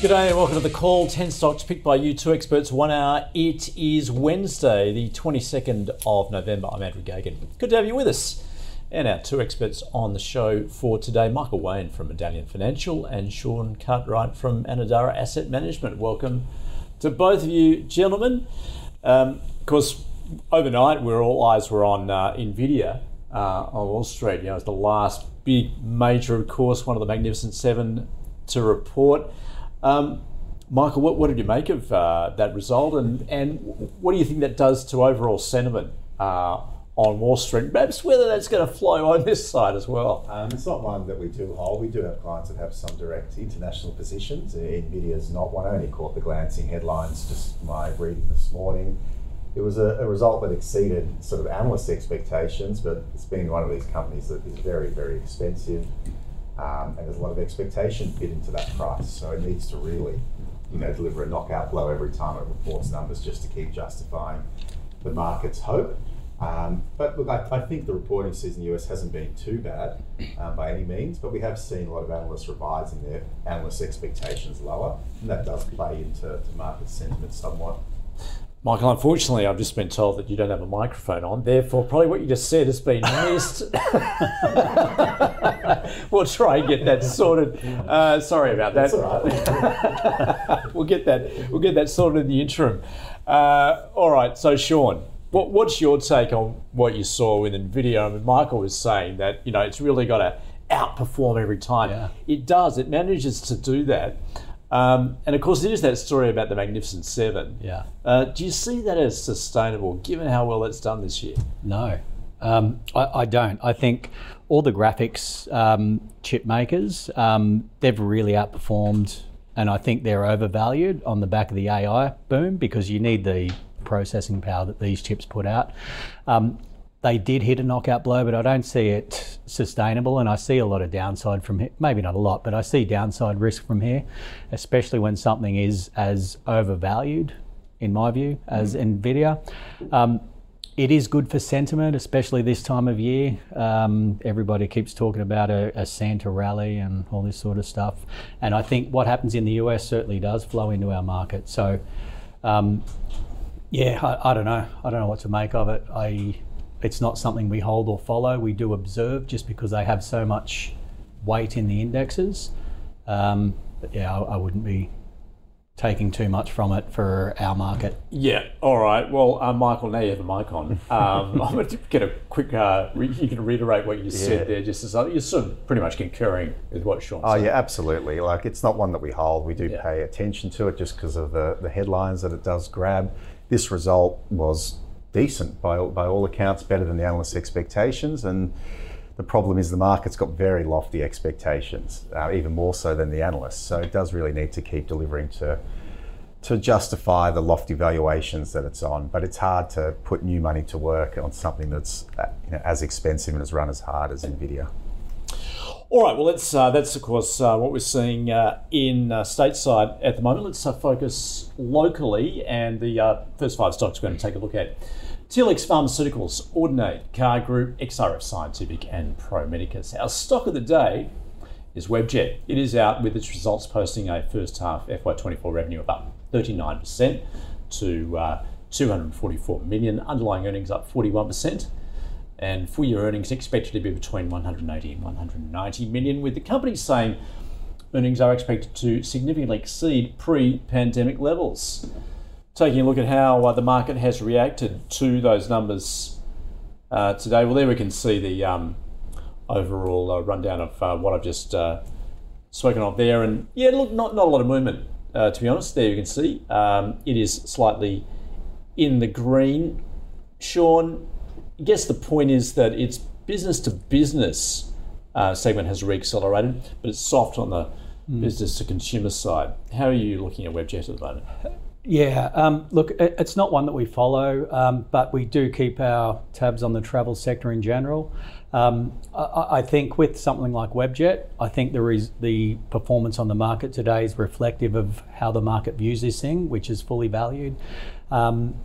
G'day and welcome to the call. 10 stocks picked by you, two experts, one hour. It is Wednesday, the 22nd of November. I'm Andrew Gagan. Good to have you with us. And our two experts on the show for today Michael Wayne from Medallion Financial and Shaun Cartwright from Anadara Asset Management. Welcome to both of you, gentlemen. Um, of course, overnight, where all eyes were on uh, Nvidia uh, on Wall Street. You know, it's the last big major, of course, one of the Magnificent Seven to report. Um, Michael, what, what did you make of uh, that result, and and what do you think that does to overall sentiment uh, on Wall Street? Perhaps whether that's going to flow on this side as well. Um, it's not one that we do hold. We do have clients that have some direct international positions. Nvidia is not one. I only caught the glancing headlines just my reading this morning. It was a, a result that exceeded sort of analyst expectations, but it's been one of these companies that is very, very expensive. Um, and there's a lot of expectation fit into that price. So it needs to really, you know, deliver a knockout blow every time it reports numbers just to keep justifying the market's hope. Um, but look, I, I, think the reporting season in the US hasn't been too bad um, by any means, but we have seen a lot of analysts revising their analyst expectations lower, and that does play into market sentiment somewhat. Michael, unfortunately, I've just been told that you don't have a microphone on. Therefore, probably what you just said has been missed. we'll try and get that sorted. Uh, sorry about that. Right. we'll get that. We'll get that sorted in the interim. Uh, all right. So, Shaun, what, what's your take on what you saw with Nvidia? I mean, Michael was saying that you know it's really got to outperform every time. Yeah. It does. It manages to do that. Um, and of course, it is that story about the Magnificent Seven. Yeah. Uh, do you see that as sustainable, given how well it's done this year? No, um, I, I, don't. I think all the graphics um, chip makers, um, they've really outperformed, and I think they're overvalued on the back of the AI boom because you need the processing power that these chips put out. Um, they did hit a knockout blow, but I don't see it sustainable, and I see a lot of downside from here. Maybe not a lot, but I see downside risk from here, especially when something is as overvalued, in my view, as mm. Nvidia. Um, it is good for sentiment, especially this time of year. Um, everybody keeps talking about a, a, Santa rally and all this sort of stuff, and I think what happens in the US certainly does flow into our market. So. Um, yeah, I, I don't know. I don't know what to make of it. I it's not something we hold or follow. We do observe just because they have so much weight in the indexes. Um, but yeah, I, I, wouldn't be taking too much from it for our market. Yeah, all right. Well, uh, Michael, now you have a mic on. Um, I'm going to get a quick, uh, re- you can reiterate what you yeah. said there, just as you're sort of pretty much concurring with what Shaun oh, said. Oh, yeah, absolutely. Like, it's not one that we hold. We do yeah. pay attention to it just because of the, the headlines that it does grab. This result was decent by, by all accounts, better than the analysts' expectations. And the problem is the market's got very lofty expectations, uh, even more so than the analysts. So it does really need to keep delivering to to justify the lofty valuations that it's on. But it's hard to put new money to work on something that's uh, you know, as expensive and has run as hard as Nvidia. All right, well, that's, uh, that's of course uh, what we're seeing uh, in uh, stateside at the moment. Let's uh, focus locally, and the first five stocks we're going to take a look at. Telix Pharmaceuticals, Audinate, Car Group, XRF Scientific, and Pro Medicus. Our stock of the day is Webjet. It is out with its results posting a first half FY24 revenue of up 39% to uh, 244 million, underlying earnings up 41% and full year earnings expected to be between 180 and 190 million, with the company saying earnings are expected to significantly exceed pre pandemic levels. Taking a look at how uh, the market has reacted to those numbers uh, today, well, there we can see the um, overall uh, rundown of uh, what I've just uh, spoken of there. And yeah, look, not, not a lot of movement, uh, to be honest. There you can see um, it is slightly in the green Shaun, I guess the point is that it's business to business uh, segment has reaccelerated, but it's soft on the business to consumer side. How are you looking at Webjet at the moment? Yeah, um, look, it's not one that we follow, um, but we do keep our tabs on the travel sector in general. Um, I, I think with something like Webjet, I think there is the performance on the market today is reflective of how the market views this thing, which is fully valued. Um,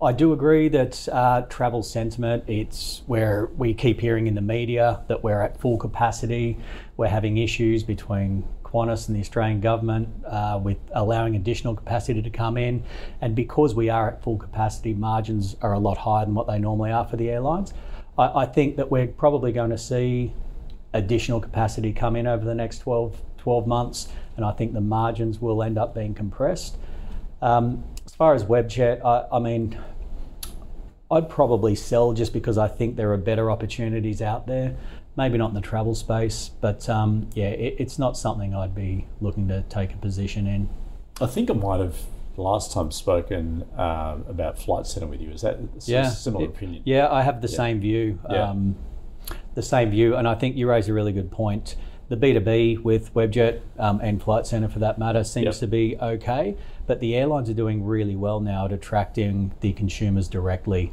I do agree that uh, travel sentiment, it's where we keep hearing in the media that we're at full capacity. We're having issues between Qantas and the Australian government uh, with allowing additional capacity to come in. And because we are at full capacity, margins are a lot higher than what they normally are for the airlines. I, I think that we're probably going to see additional capacity come in over the next 12, 12 months. And I think the margins will end up being compressed. Um, as far as Webjet, I, I mean, I'd probably sell just because I think there are better opportunities out there. Maybe not in the travel space, but um, yeah, it, it's not something I'd be looking to take a position in. I think I might have last time spoken um, about Flight Centre with you. Is that Yeah, similar it- opinion? Yeah, I have the same view. Yeah. Um, the same view, and I think you raise a really good point. The B2B with Webjet um, and Flight Centre, for that matter, seems Yep. to be okay, but the airlines are doing really well now at attracting the consumers directly,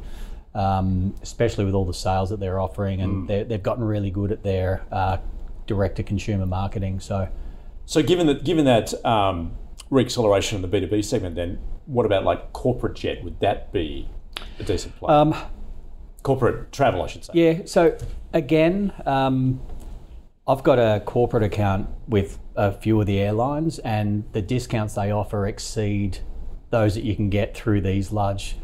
um, especially with all the sales that they're offering, Mm. and they they've gotten really good at their uh, direct-to-consumer marketing. So, So given that given that um, reacceleration in the B two B segment, then what about like corporate jet? Would that be a decent play? um, corporate travel, I should say. Yeah. So again, um, I've got a corporate account with a few of the airlines, and the discounts they offer exceed those that you can get through these large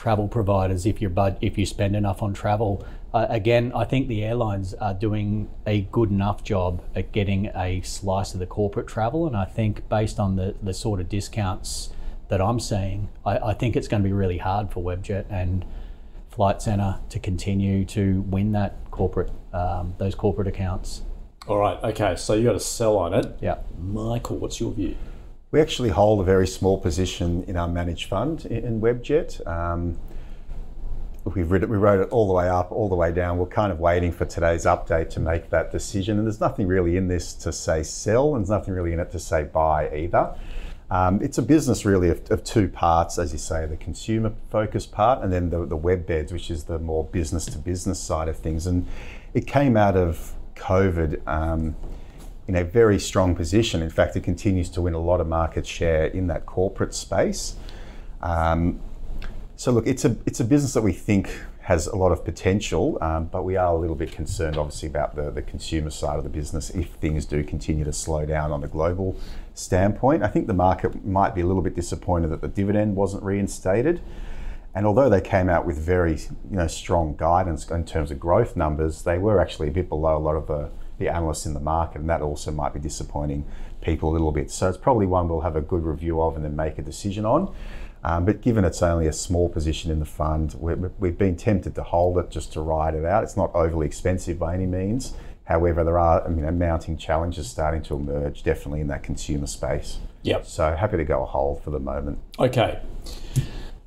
travel providers if you bud if you spend enough on travel. Uh, again, I think the airlines are doing a good enough job at getting a slice of the corporate travel, and I think based on the the sort of discounts that I'm seeing, I, I think it's going to be really hard for Webjet and Flight Centre to continue to win that corporate um, those corporate accounts. All right. Okay. So you got to sell on it. Yeah. Michael, what's your view? We actually hold a very small position in our managed fund in, Webjet. Um, it, we wrote it all the way up, all the way down. We're kind of waiting for today's update to make that decision. And there's nothing really in this to say sell, and there's nothing really in it to say buy either. Um, it's a business really of, of two parts, as you say, the consumer focused part and then the, the WebBeds, which is the more business to business side of things. And it came out of COVID um, in a very strong position. In fact, it continues to win a lot of market share in that corporate space. Um, so look, it's a it's a business that we think has a lot of potential, um, but we are a little bit concerned, obviously, about the, the consumer side of the business if things do continue to slow down on a global standpoint. I think the market might be a little bit disappointed that the dividend wasn't reinstated. And although they came out with very you know, strong guidance in terms of growth numbers, they were actually a bit below a lot of the, the analysts in the market, and that also might be disappointing people a little bit. So it's probably one we'll have a good review of and then make a decision on. Um, but given it's only a small position in the fund, we we've been tempted to hold it just to ride it out. It's not overly expensive by any means. However, there are you know, mounting challenges starting to emerge, definitely in that consumer space. Yep. So happy to go a hold for the moment. Okay.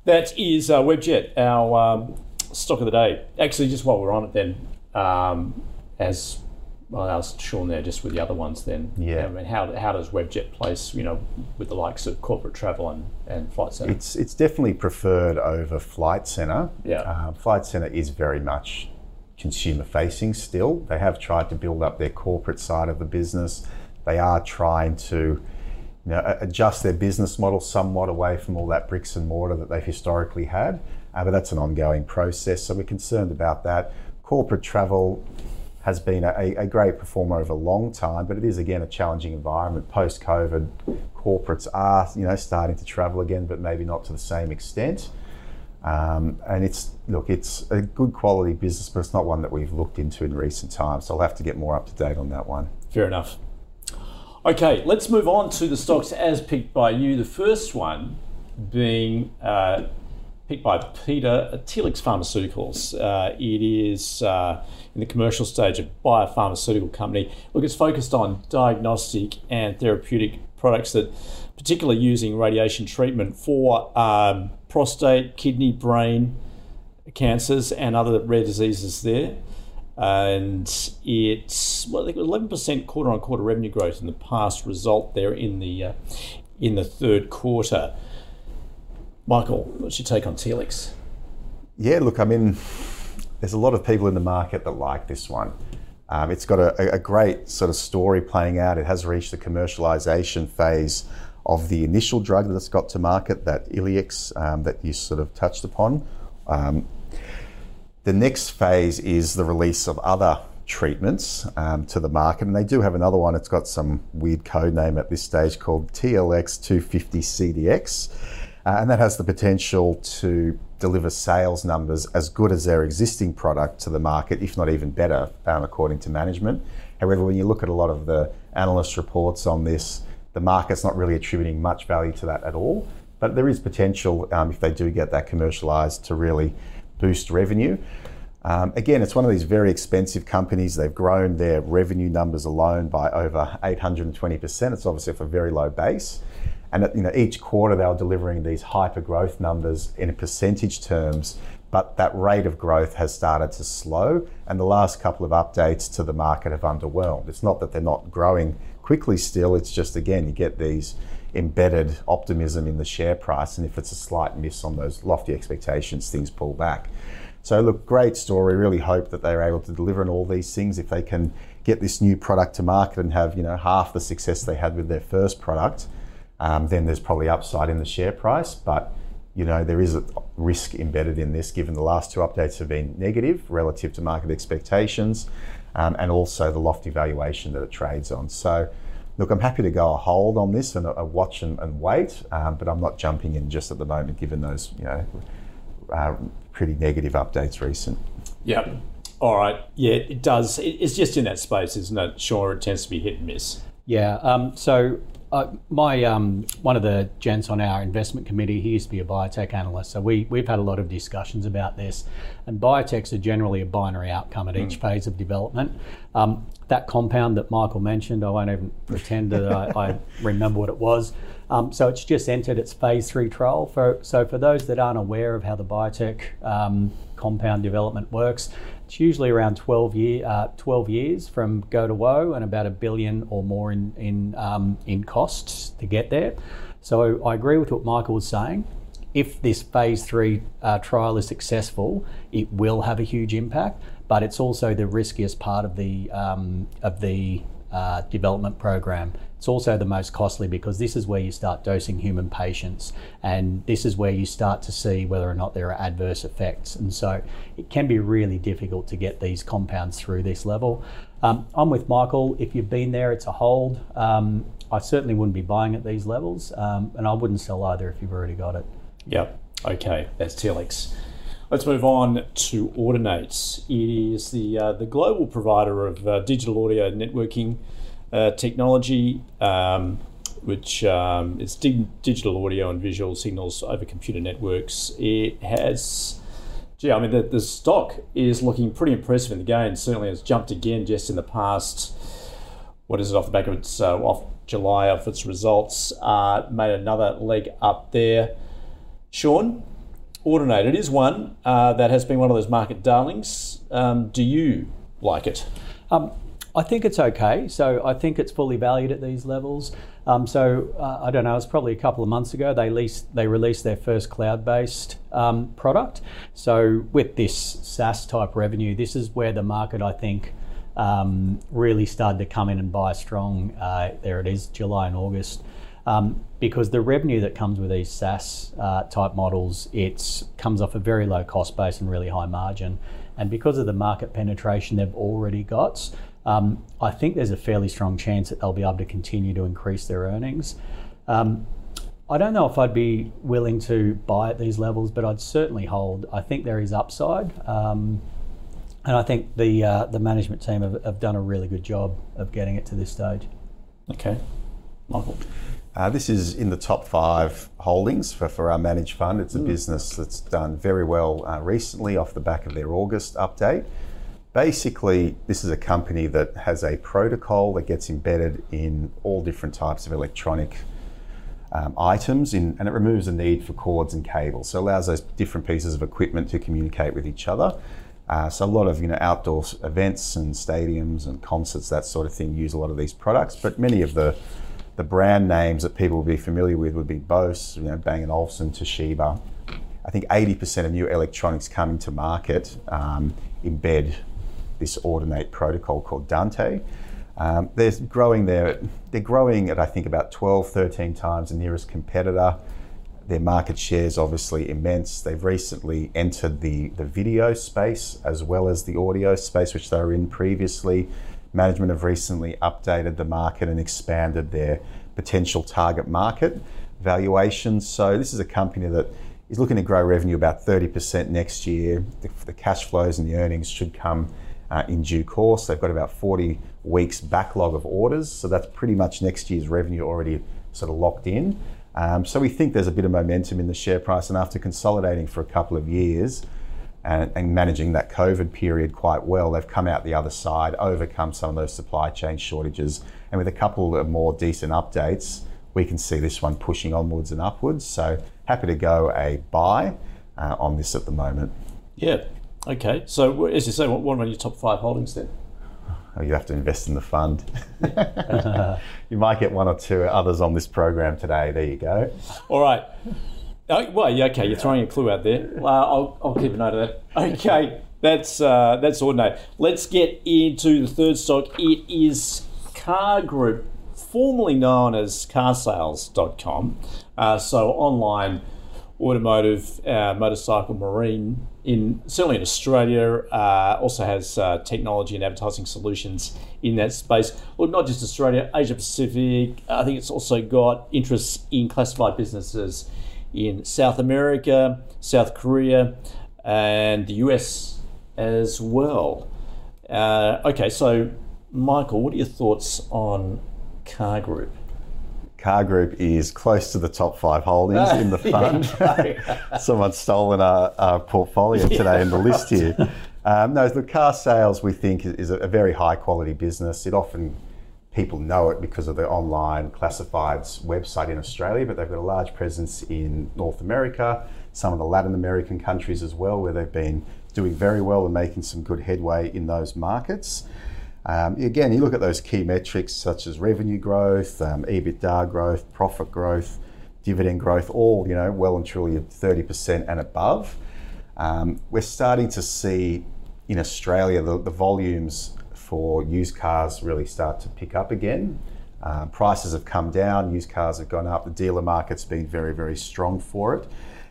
That is uh, Webjet, our um, stock of the day. Actually, just while we're on it, then, um, as well, I asked Sean there, just with the other ones, then. Yeah. I mean, how, how does Webjet place, you know, with the likes of corporate travel and, and Flight Centre? It's it's definitely preferred over Flight Centre. Yeah. Uh, Flight Centre is very much consumer facing still. They have tried to build up their corporate side of the business. They are trying to you know, adjust their business model somewhat away from all that bricks and mortar that they've historically had. Uh, but that's an ongoing process, so we're concerned about that. Corporate travel has been a, a great performer over a long time, but it is again a challenging environment. Post COVID, corporates are you know starting to travel again, but maybe not to the same extent. Um, and it's look, it's a good quality business, but it's not one that we've looked into in recent times. So I'll have to get more up to date on that one. Fair enough. Okay, let's move on to the stocks as picked by you. The first one being uh, picked by Peter at Telix Pharmaceuticals. Uh, it is uh, in the commercial stage of biopharmaceutical company. Look, it's focused on diagnostic and therapeutic products that, particularly using radiation treatment for um, prostate, kidney, brain, cancers and other rare diseases there. And it's well, eleven percent quarter on quarter revenue growth in the past result there in the uh, in the third quarter. Michael, what's your take on Telix? Yeah, look, I mean, there's a lot of people in the market that like this one. Um, it's got a, a, great sort of story playing out. It has reached the commercialization phase of the initial drug that's got to market, that Illuccix um, that you sort of touched upon. Um, the next phase is the release of other treatments um, to the market, and they do have another one. It's got some weird code name at this stage called TLX250CDX, uh, and that has the potential to deliver sales numbers as good as their existing product to the market, if not even better, um, according to management. However, when you look at a lot of the analyst reports on this, the market's not really attributing much value to that at all. But there is potential um, if they do get that commercialized to really boost revenue. Um, again, it's one of these very expensive companies. They've grown their revenue numbers alone by over 820%. It's obviously off a very low base. And you know, each quarter they were delivering these hyper growth numbers in percentage terms, but that rate of growth has started to slow. And the last couple of updates to the market have underwhelmed. It's not that they're not growing quickly still, it's just again, you get these embedded optimism in the share price. And if it's a slight miss on those lofty expectations, things pull back. So, look, great story. Really hope that they're able to deliver on all these things. If they can get this new product to market and have, you know, half the success they had with their first product, um, then there's probably upside in the share price. But, you know, there is a risk embedded in this given the last two updates have been negative relative to market expectations um, and also the lofty valuation that it trades on. So, Look, I'm happy to go a hold on this and a, a watch and, and wait, um, but I'm not jumping in just at the moment, given those you know uh, pretty negative updates recent. Yeah. All right. Yeah, it does. It's just in that space, isn't it? Sure, it tends to be hit and miss. Yeah. Um, so uh, my um, one of the gents on our investment committee, he used to be a biotech analyst. So we we've had a lot of discussions about this, and biotechs are generally a binary outcome at each mm. phase of development. Um, that compound that Michael mentioned, I won't even pretend that I, I, remember what it was. Um, so it's just entered its phase three trial. For, so for those that aren't aware of how the biotech um, compound development works, it's usually around 12, year, uh, 12 years from go to woe and about a billion or more in, in, um, in costs to get there. So I agree with what Michael was saying. If this phase three uh, trial is successful, it will have a huge impact, but it's also the riskiest part of the, um, of the uh, development program. It's also the most costly because this is where you start dosing human patients, and this is where you start to see whether or not there are adverse effects. And so it can be really difficult to get these compounds through this level. Um, I'm with Michael. If you've been there, it's a hold. Um, I certainly wouldn't be buying at these levels, um, and I wouldn't sell either if you've already got it. Yep. Okay, that's Telix. Let's move on to Audinate. It is the uh, the global provider of uh, digital audio networking uh, technology, um, which um, di- digital audio and visual signals over computer networks. It has, gee, I mean, the, the stock is looking pretty impressive in the game. Certainly, has jumped again just in the past. What is it off the back of its uh, off July of its results? Uh, made another leg up there. Shaun, Audinate is one uh, that has been one of those market darlings. Um, do you like it? Um, I think it's okay. So I think it's fully valued at these levels. Um, so uh, I don't know. It's probably a couple of months ago they leased, they released their first cloud-based um, product. So with this SaaS type revenue, this is where the market I think um, really started to come in and buy strong. Uh, there it is, July and August. Because the revenue that comes with these SaaS uh, type models, it comes off a very low cost base and really high margin. And because of the market penetration they've already got, um, I think there's a fairly strong chance that they'll be able to continue to increase their earnings. Um, I don't know if I'd be willing to buy at these levels, but I'd certainly hold. I think there is upside, um, and I think the uh, the management team have, have, done a really good job of getting it to this stage. Okay, Michael. Uh, this is in the top five holdings for, for our managed fund. It's a mm. business that's done very well uh, recently off the back of their August update. Basically, this is a company that has a protocol that gets embedded in all different types of electronic um, items in, and it removes the need for cords and cables. So it allows those different pieces of equipment to communicate with each other. Uh, so a lot of you know outdoor events and stadiums and concerts, that sort of thing, use a lot of these products. But many of the the brand names that people will be familiar with would be Bose, you know, Bang & Olufsen, Toshiba. I think 80% of new electronics coming to market um, embed this Audinate protocol called Dante. Um, they're growing their, they're growing at I think about 12, 13 times the nearest competitor. Their market share is obviously immense. They've recently entered the, the video space as well as the audio space, which they were in previously. Management have recently updated the market and expanded their potential target market valuations. So this is a company that is looking to grow revenue about 30% next year. The, the cash flows and the earnings should come uh, in due course. They've got about 40 weeks backlog of orders, so that's pretty much next year's revenue already sort of locked in. Um, so we think there's a bit of momentum in the share price, and after consolidating for a couple of years and, and managing that COVID period quite well, they've come out the other side, overcome some of those supply chain shortages, and with a couple of more decent updates, we can see this one pushing onwards and upwards. So happy to go a buy uh, on this at the moment. Yeah. Okay. So as you say, what, are your top five holdings then? Oh, you have to invest in the fund. you might get one or two others on this program today. There you go. All right. Oh, well, yeah, okay, you're throwing a clue out there. Uh, I'll, I'll keep a note of that. Okay, that's uh, that's Audinate. Let's get into the third stock. It is Car Group, formerly known as carsales.com. Uh, so online automotive, uh, motorcycle, marine, in certainly in Australia, uh, also has uh, technology and advertising solutions in that space. Look, not just Australia, Asia Pacific. I think it's also got interests in classified businesses in South America, South Korea, and the US as well. Uh, okay, so Michael, what are your thoughts on Car Group? Car Group is close to the top five holdings in the fund. Someone's stolen our, our portfolio today in the list here. Um, no, the car sales we think is a, very high quality business. It often people know it because of the online classifieds website in Australia, but they've got a large presence in North America, some of the Latin American countries as well, where they've been doing very well and making some good headway in those markets. Um, again, you look at those key metrics such as revenue growth, um, EBITDA growth, profit growth, dividend growth, all you know well and truly at 30% and above. Um, we're starting to see in Australia the, the, volumes for used cars really start to pick up again. Uh, prices have come down, used cars have gone up. The dealer market's been very, very strong for it.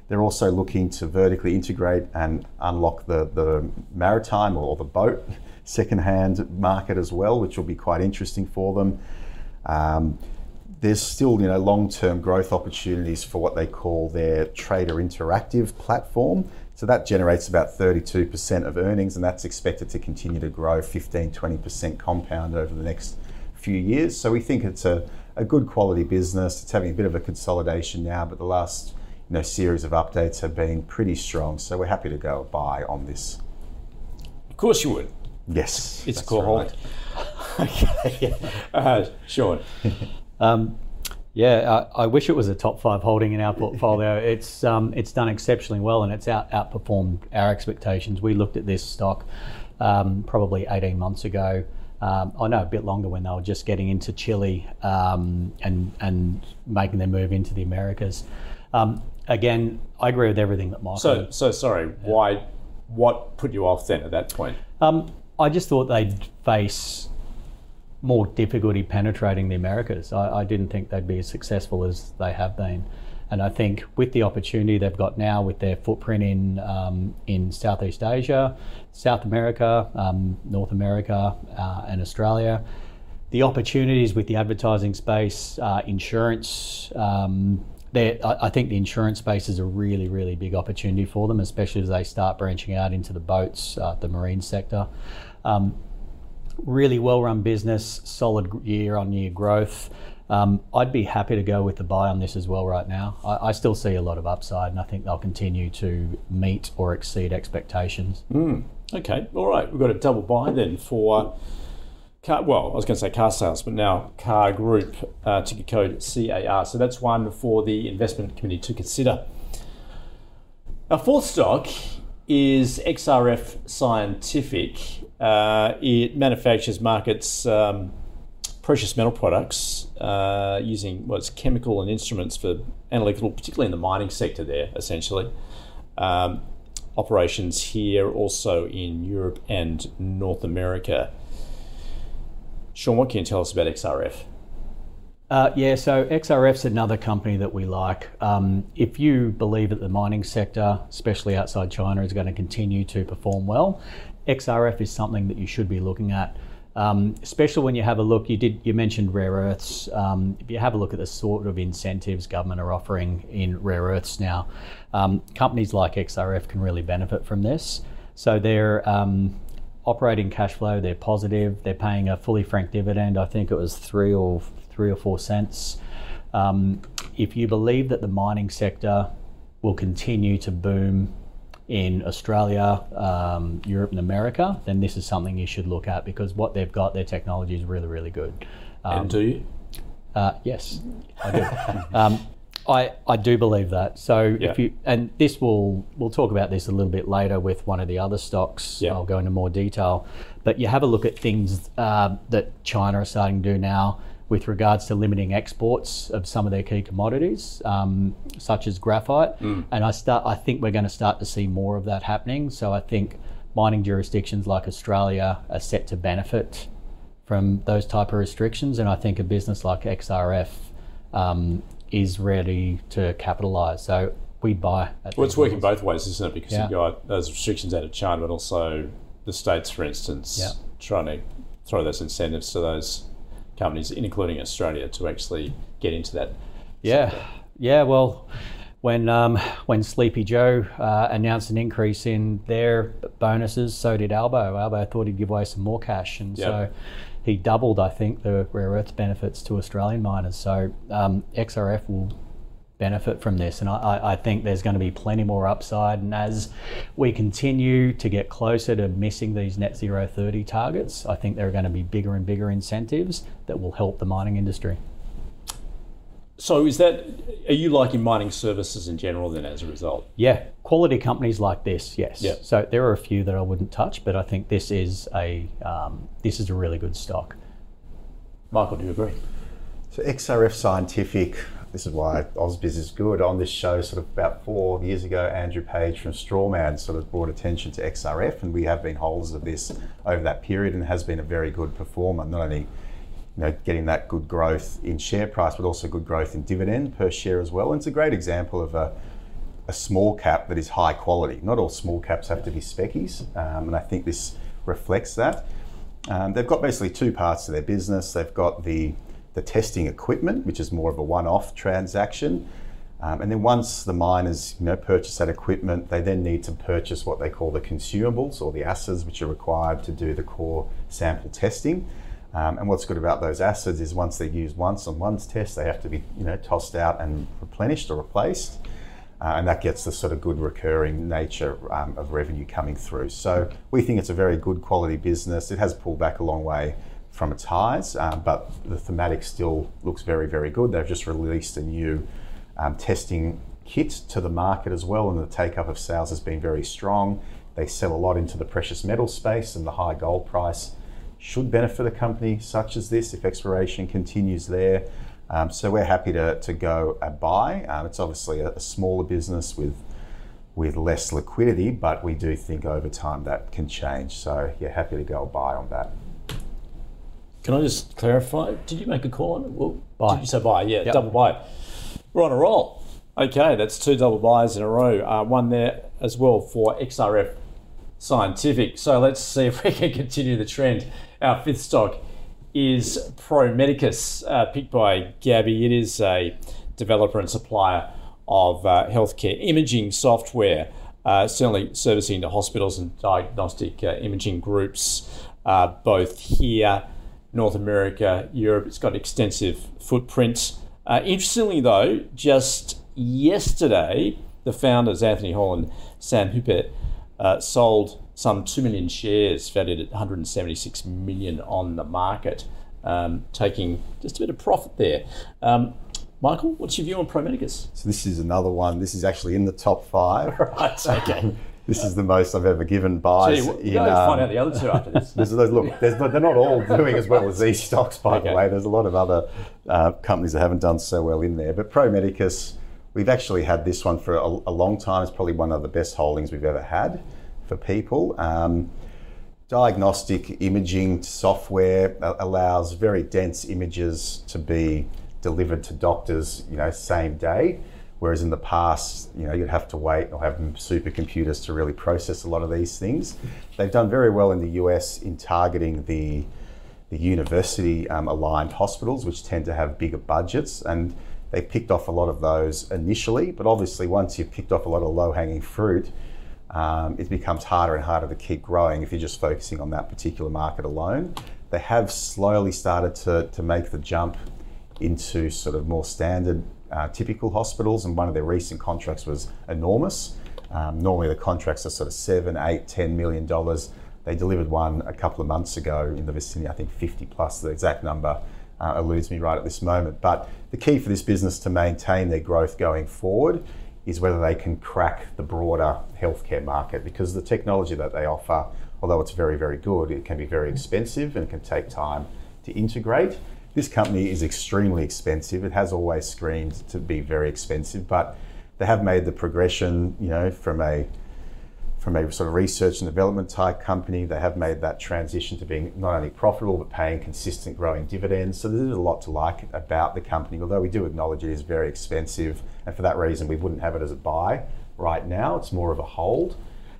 They're also looking to vertically integrate and unlock the, the maritime or the boat second-hand market as well, which will be quite interesting for them. Um, there's still, you know, long-term growth opportunities for what they call their Trader Interactive platform. So that generates about 32% of earnings, and that's expected to continue to grow 15, 20% compound over the next few years. So we think it's a, a good quality business. It's having a bit of a consolidation now, but the last you know, series of updates have been pretty strong. So we're happy to go buy on this. Of course you would. Yes, it's a core right. okay, uh, Shaun. um, yeah, I, I, wish it was a top five holding in our portfolio. it's um, it's done exceptionally well and it's out, outperformed our expectations. We looked at this stock um, probably 18 months ago. Um, I know a bit longer when they were just getting into Chile um, and and making their move into the Americas. Um, again, I agree with everything that Michael. So so sorry, why? What put you off then at that point? Um, I just thought they'd face more difficulty penetrating the Americas. I, I, didn't think they'd be as successful as they have been. And I think with the opportunity they've got now with their footprint in um, in Southeast Asia, South America, um, North America, uh, and Australia, the opportunities with the advertising space, uh, insurance, um, I think the insurance space is a really, really big opportunity for them, especially as they start branching out into the boats, uh, the marine sector. Um, really well run business, solid year on year growth. Um, I'd be happy to go with the buy on this as well right now. I, I, still see a lot of upside, and I think they'll continue to meet or exceed expectations. Mm. Okay, all right, we've got a double buy then for Car, well, I was going to say car sales, but now Car Group, uh, ticker code CAR. So that's one for the investment committee to consider. Our fourth stock is XRF Scientific. Uh, it manufactures, markets um, precious metal products uh, using what's chemical and instruments for analytical, particularly in the mining sector. There, essentially, um, operations here, also in Europe and North America. Shaun, what can you tell us about XRF? Uh, yeah, so XRF's another company that we like. Um, if you believe that the mining sector, especially outside China, is going to continue to perform well, XRF is something that you should be looking at. Um, especially when you have a look, you did you mentioned rare earths. Um, if you have a look at the sort of incentives government are offering in rare earths now, um, companies like XRF can really benefit from this. So their um, operating cash flow, they're positive. They're paying a fully franked dividend. I think it was three or three or four cents. Um, if you believe that the mining sector will continue to boom in Australia, um, Europe, and America, then this is something you should look at because what they've got, their technology is really, really good. Um, and do you? Uh, yes, I do. um, I, I do believe that. So yeah. if you and this will we'll talk about this a little bit later with one of the other stocks. Yeah. I'll go into more detail, but you have a look at things uh, that China are starting to do now with regards to limiting exports of some of their key commodities, um, such as graphite. Mm. And I start, I think we're going to start to see more of that happening. So I think mining jurisdictions like Australia are set to benefit from those type of restrictions. And I think a business like XRF um, is ready to capitalise. So we buy. well, it's working both ways, isn't it? Because yeah. you've got those restrictions out of China, but also the states, for instance, yeah. trying to throw those incentives to those companies, including Australia, to actually get into that. Yeah, sector. yeah. Well, when um, when Sleepy Joe uh, announced an increase in their bonuses, so did Albo. Albo thought he'd give away some more cash, and yep. so he doubled, I think, the rare earth benefits to Australian miners. So um, XRF will benefit from this. And I, I, think there's going to be plenty more upside. And as we continue to get closer to missing these net zero 30 targets, I think there are going to be bigger and bigger incentives that will help the mining industry. So is that are you liking mining services in general then as a result? Yeah, quality companies like this, yes. Yeah. So there are a few that I wouldn't touch, but I think this is a um, this is a really good stock. Michael, do you agree? So XRF Scientific, this is why AusBiz is good. On this show, sort of about four years ago, Andrew Page from Strawman sort of brought attention to XRF, and we have been holders of this over that period, and has been a very good performer. Not only you know, getting that good growth in share price, but also good growth in dividend per share as well. And it's a great example of a, a small cap that is high quality. Not all small caps have to be speckies, um, and I think this reflects that. Um, they've got basically two parts to their business. They've got the the testing equipment, which is more of a one-off transaction. Um, and then once the miners you know, purchase that equipment, they then need to purchase what they call the consumables or the acids, which are required to do the core sample testing. Um, and what's good about those acids is once they're used once on one's test, they have to be you know, tossed out and replenished or replaced. Uh, and that gets the sort of good recurring nature um, of revenue coming through. So we think it's a very good quality business. It has pulled back a long way from its highs, um, but the thematic still looks very, very good. They've just released a new um, testing kit to the market as well, and the take up of sales has been very strong. They sell a lot into the precious metal space, and the high gold price should benefit a company such as this if exploration continues there. Um, so we're happy to, to go a buy. Um, it's obviously a, a smaller business with with less liquidity, but we do think over time that can change. So yeah, happy to go buy on that. Can I just clarify? Did you make a call on it? Well, buy. Did you say buy? Yeah, yep. double buy. We're on a roll. Okay, that's two double buys in a row. Uh, one there as well for XRF Scientific. So let's see if we can continue the trend. Our fifth stock is Pro Medicus, uh, picked by Gabby. It is a developer and supplier of uh, healthcare imaging software, uh, certainly servicing the hospitals and diagnostic uh, imaging groups, uh, both here North America, Europe. It's got extensive footprints. Uh, interestingly, though, just yesterday, the founders, Anthony Hall and Sam Hupert, uh, sold some 2 million shares, valued at 176 million on the market, um, taking just a bit of profit there. Um, Michael, what's your view on Pro Medicus? So this is another one. This is actually in the top five. Right, okay. this is the most I've ever given buys. Gee, we'll in, go and find um, out the other two after this. There's, there's, look, there's, they're not all doing as well as these stocks, by Okay. the way. There's a lot of other uh, companies that haven't done so well in there. But Pro Medicus, we've actually had this one for a, a long time. It's probably one of the best holdings we've ever had for people. Um, diagnostic imaging software allows very dense images to be delivered to doctors, you know, same day. Whereas in the past, you know, you'd have to wait or have supercomputers to really process a lot of these things. They've done very well in the US in targeting the the university um, aligned hospitals, which tend to have bigger budgets, and they picked off a lot of those initially. But obviously, once you've picked off a lot of low hanging fruit, um, it becomes harder and harder to keep growing if you're just focusing on that particular market alone. They have slowly started to, to make the jump into sort of more standard, uh, typical hospitals, and one of their recent contracts was enormous. Um, normally, the contracts are sort of seven, eight, ten million dollars. They delivered one a couple of months ago in the vicinity, I think 50 plus. The exact number uh, eludes me right at this moment. But the key for this business to maintain their growth going forward is whether they can crack the broader healthcare market because the technology that they offer, although it's very, very good, it can be very expensive and can take time to integrate. This company is extremely expensive. It has always screamed to be very expensive, but they have made the progression, you know, from a from a sort of research and development type company. They have made that transition to being not only profitable but paying consistent growing dividends. So there's a lot to like about the company, although we do acknowledge it is very expensive. And for that reason, we wouldn't have it as a buy right now. It's more of a hold.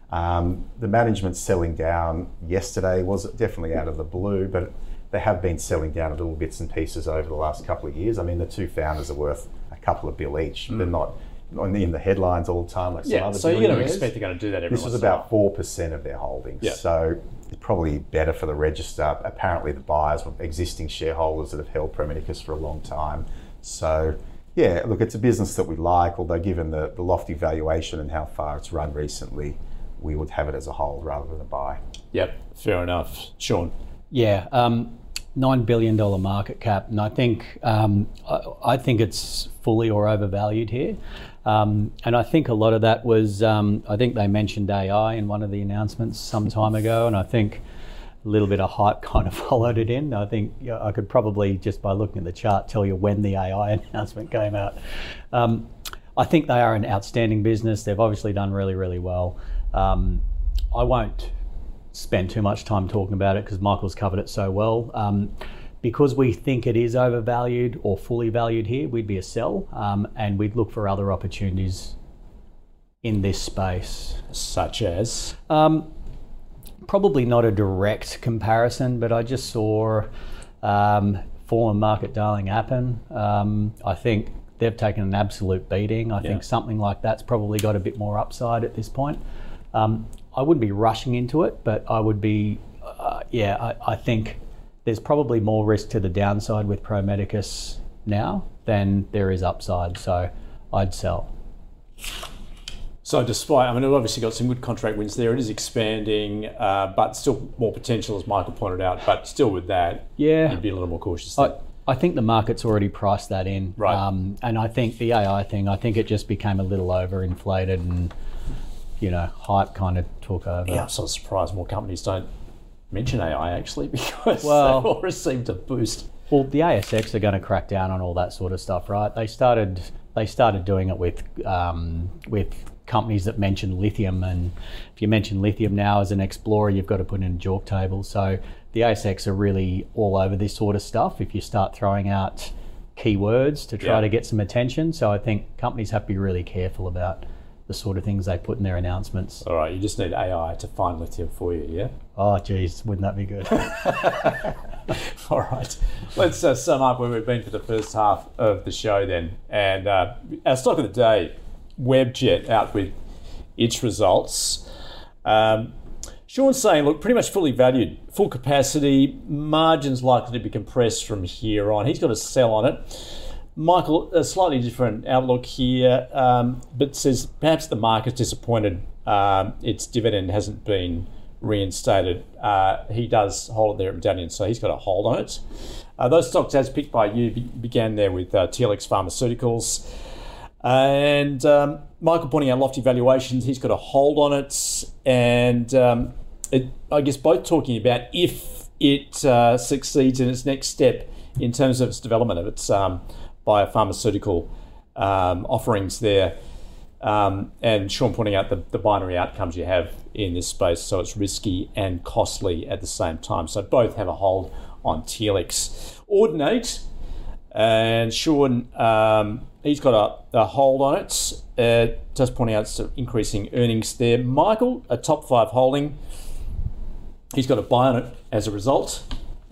Um, the management selling down yesterday was definitely out of the blue, but they have been selling down a little bits and pieces over the last couple of years. I mean, the two founders are worth a couple of bill each. They're not not in the headlines all the time like some other Yeah, other so you're going to expect they're going to do that every This was once in about four percent of their holdings. Yeah. So it's probably better for the register. Apparently, the buyers were existing shareholders that have held Pro Medicus for a long time. So yeah, look, it's a business that we like. Although given the, the lofty valuation and how far it's run recently, we would have it as a hold rather than a buy. Yep, fair enough. Shaun. Yeah, um, nine billion dollar market cap, and I think um, I, I think it's fully or overvalued here. Um, and I think a lot of that was um, I think they mentioned AI in one of the announcements some time ago, and I think a little bit of hype kind of followed it in. I think yeah, I could probably just by looking at the chart tell you when the AI announcement came out. Um, I think they are an outstanding business. They've obviously done really, really well. Um, I won't spend too much time talking about it because Michael's covered it so well. Um, because we think it is overvalued or fully valued here, we'd be a sell um, and we'd look for other opportunities in this space. Such as. Um, probably not a direct comparison, but I just saw um, former market darling Appen. Um, I think they've taken an absolute beating. I Yeah. think something like that's probably got a bit more upside at this point. Um, I wouldn't be rushing into it, but I would be, uh, yeah, I, I think there's probably more risk to the downside with Pro Medicus now than there is upside. So I'd sell. So, despite, I mean, it obviously got some good contract wins there. It is expanding, uh, but still more potential, as Michael pointed out. But still, with that, Yeah. you'd be a little more cautious. I. I think the market's already priced that in. Right. Um, and I think the AI thing, I think it just became a little overinflated and, you know, hype kind of took over. yeah, I'm sort of surprised more companies don't mention AI actually because Well- they've all received a boost. Well, the ASX are going to crack down on all that sort of stuff, right? They started they started doing it with um, with companies that mention lithium, and if you mention lithium now as an explorer, you've got to put in a JORC table. So the ASX are really all over this sort of stuff. If you start throwing out keywords to try Yeah. to get some attention, so I think companies have to be really careful about the sort of things they put in their announcements. All right, you just need AI to find lithium for you, yeah? Oh, geez, wouldn't that be good? All right, let's uh, sum up where we've been for the first half of the show then. And uh, our stock of the day, Webjet, out with its results. Um, Shaun's saying, look, pretty much fully valued, full capacity, margins likely to be compressed from here on. He's got a sell on it. Michael, a slightly different outlook here, um, but says perhaps the market's disappointed um, its dividend hasn't been reinstated. Uh, he does hold it there at Medallion, so he's got a hold on it. Uh, those stocks, as picked by you, be- began there with uh, TLX Pharmaceuticals. And um, Michael pointing out lofty valuations, he's got a hold on it. And um, it, I guess both talking about if it uh, succeeds in its next step in terms of its development of its um, biopharmaceutical um, offerings there. Um, and Shaun pointing out the, the binary outcomes you have in this space, so it's risky and costly at the same time. So both have a hold on TLX. Audinate, and Shaun, um, he's got a, a, hold on it. Uh, just pointing out some increasing earnings there. Michael, a top five holding, he's got a buy on it as a result.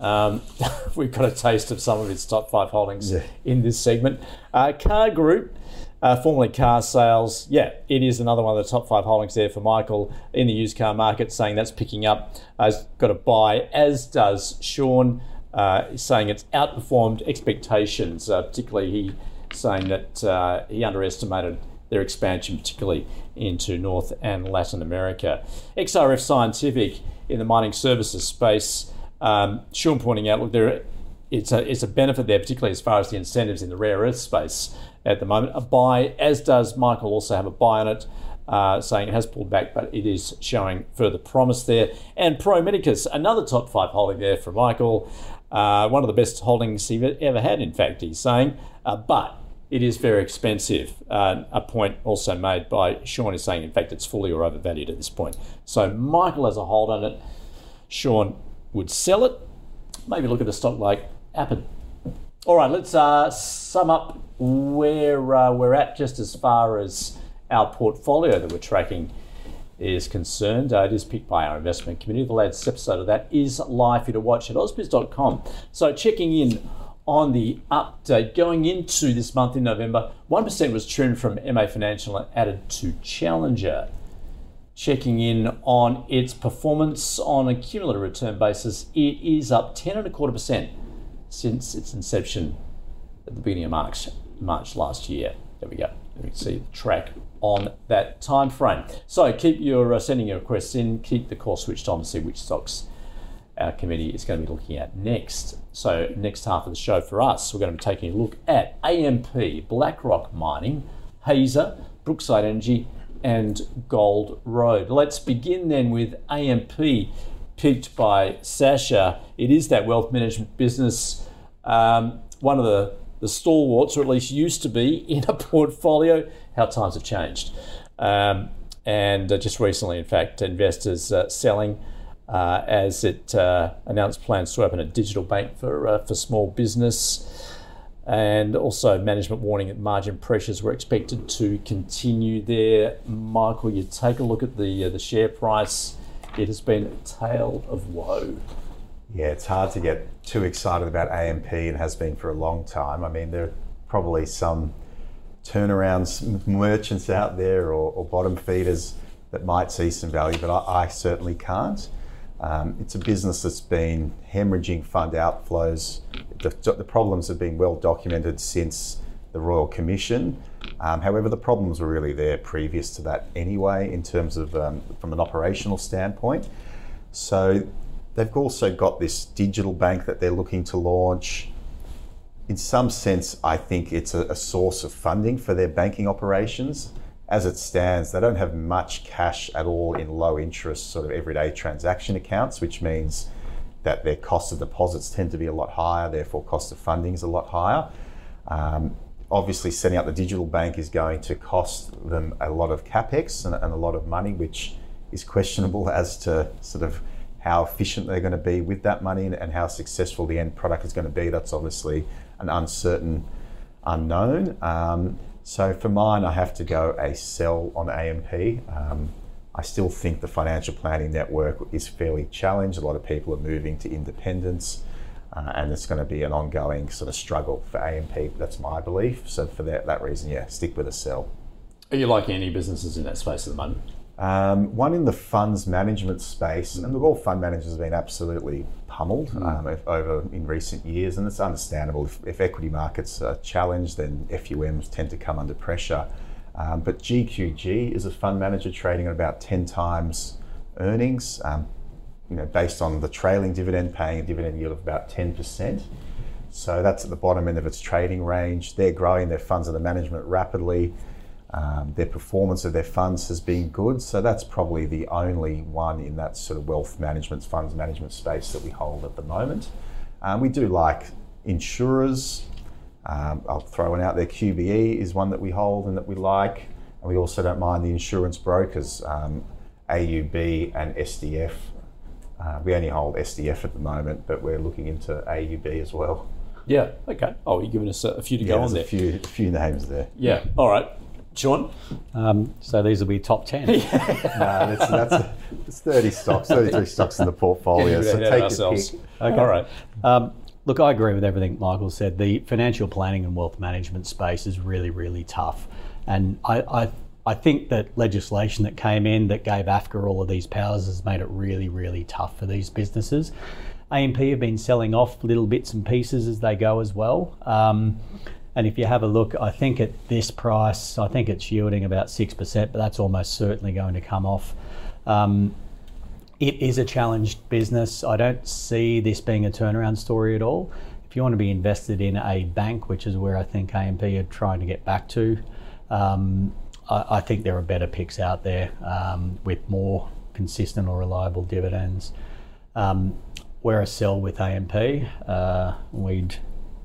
Um, we've got a taste of some of its top five holdings yeah. in this segment. Uh, Car Group, uh, formerly Carsales, yeah, it is another one of the top five holdings there for Michael in the used car market, saying that's picking up. Uh, got a buy, as does Shaun, uh, saying it's outperformed expectations. Uh, particularly, he saying that uh, he underestimated their expansion, particularly into North and Latin America. XRF Scientific in the mining services space. Um, Shaun pointing out, look, there it's a it's a benefit there, particularly as far as the incentives in the rare earth space at the moment. A buy, as does Michael, also have a buy on it. Uh, saying it has pulled back, but it is showing further promise there. And Pro Medicus, another top five holding there for Michael. Uh, one of the best holdings he ever had, in fact, he's saying. Uh, but it is very expensive. Uh, a point also made by Shaun is saying, in fact, it's fully or overvalued at this point. So Michael has a hold on it. Shaun would sell it. Maybe look at a stock like Appen. All right, let's uh, sum up where uh, we're at just as far as our portfolio that we're tracking is concerned. Uh, it is picked by our investment committee. The latest episode of that is live for you to watch at ausbiz.com. So checking in on the update going into this month in November, 1% was trimmed from MA Financial and added to Challenger. Checking in on its performance on a cumulative return basis, it is up 10 and a quarter percent since its inception at the beginning of March, March last year. There we go. You can see the track on that time frame. So keep your uh, sending your requests in. Keep the call switched on to see which stocks our committee is going to be looking at next. So next half of the show for us, we're going to be taking a look at AMP, Black Rock Mining, Hazer, Brookside Energy, and Gold Road. Let's begin then with AMP picked by Sasha. It is that wealth management business, um, one of the, the stalwarts, or at least used to be, in a portfolio. How times have changed. Um, and uh, just recently, in fact, investors uh, selling uh, as it uh, announced plans to open a digital bank for, uh, for small business. And also, management warning that margin pressures were expected to continue there. Michael, you take a look at the, uh, the share price it has been a tale of woe. Yeah, it's hard to get too excited about AMP and has been for a long time. I mean, there are probably some turnarounds merchants out there or, or bottom feeders that might see some value, but I, I certainly can't. Um, it's a business that's been hemorrhaging fund outflows. The, the, problems have been well documented since the Royal Commission. Um, however, the problems were really there previous to that anyway, in terms of um, from an operational standpoint. So they've also got this digital bank that they're looking to launch. In some sense, I think it's a, a source of funding for their banking operations. As it stands, they don't have much cash at all in low interest, sort of everyday transaction accounts, which means that their cost of deposits tend to be a lot higher, therefore, cost of funding is a lot higher. Um, obviously setting up the digital bank is going to cost them a lot of capex and, and, a lot of money, which is questionable as to sort of how efficient they're going to be with that money and, and how successful the end product is going to be. That's obviously an uncertain unknown. Um, so for mine, I have to go a sell on AMP. Um, I still think the financial planning network is fairly challenged. A lot of people are moving to independence. Uh, and it's going to be an ongoing sort of struggle for AMP. That's my belief. So for that, that reason, yeah, stick with a sell. Are you liking any businesses in that space at the moment? Um, one in the funds management space, and look, all fund managers have been absolutely pummeled mm. um, over in recent years, and it's understandable. If, if, equity markets are challenged, then FUMs tend to come under pressure. Um, but GQG is a fund manager trading at about 10 times earnings, um, you know, based on the trailing dividend, paying a dividend yield of about 10%. So that's at the bottom end of its trading range. They're growing their funds under management rapidly. Um, their performance of their funds has been good, so that's probably the only one in that sort of wealth management, funds management space that we hold at the moment. Um, we do like insurers. Um, I'll throw one out there. QBE is one that we hold and that we like, and we also don't mind the insurance brokers, um, AUB and SDF. Uh, we only hold SDF at the moment, but we're looking into AUB as well. Yeah. Okay. Oh, you're giving us a, a few to Yeah, go on there. a few, a few names there. Yeah. All right. Shaun. Um, so these will be top 10. No, that's, that's it's 30 stocks, 33 stocks in the portfolio. Getting So ahead of take your ourselves. pick. All right. Um, look, I agree with everything Michael said. The financial planning and wealth management space is really, really tough. And I, I, I think that legislation that came in that gave AFCA all of these powers has made it really, really tough for these businesses. AMP have been selling off little bits and pieces as they go as well. Um, and if you have a look, I think at this price, I think it's yielding about 6%, but that's almost certainly going to come off. Um, it is a challenged business. I don't see this being a turnaround story at all. If you want to be invested in a bank, which is where I think AMP are trying to get back to, um, I, I think there are better picks out there um, with more consistent or reliable dividends. Um, we're a sell with AMP. Uh, we'd,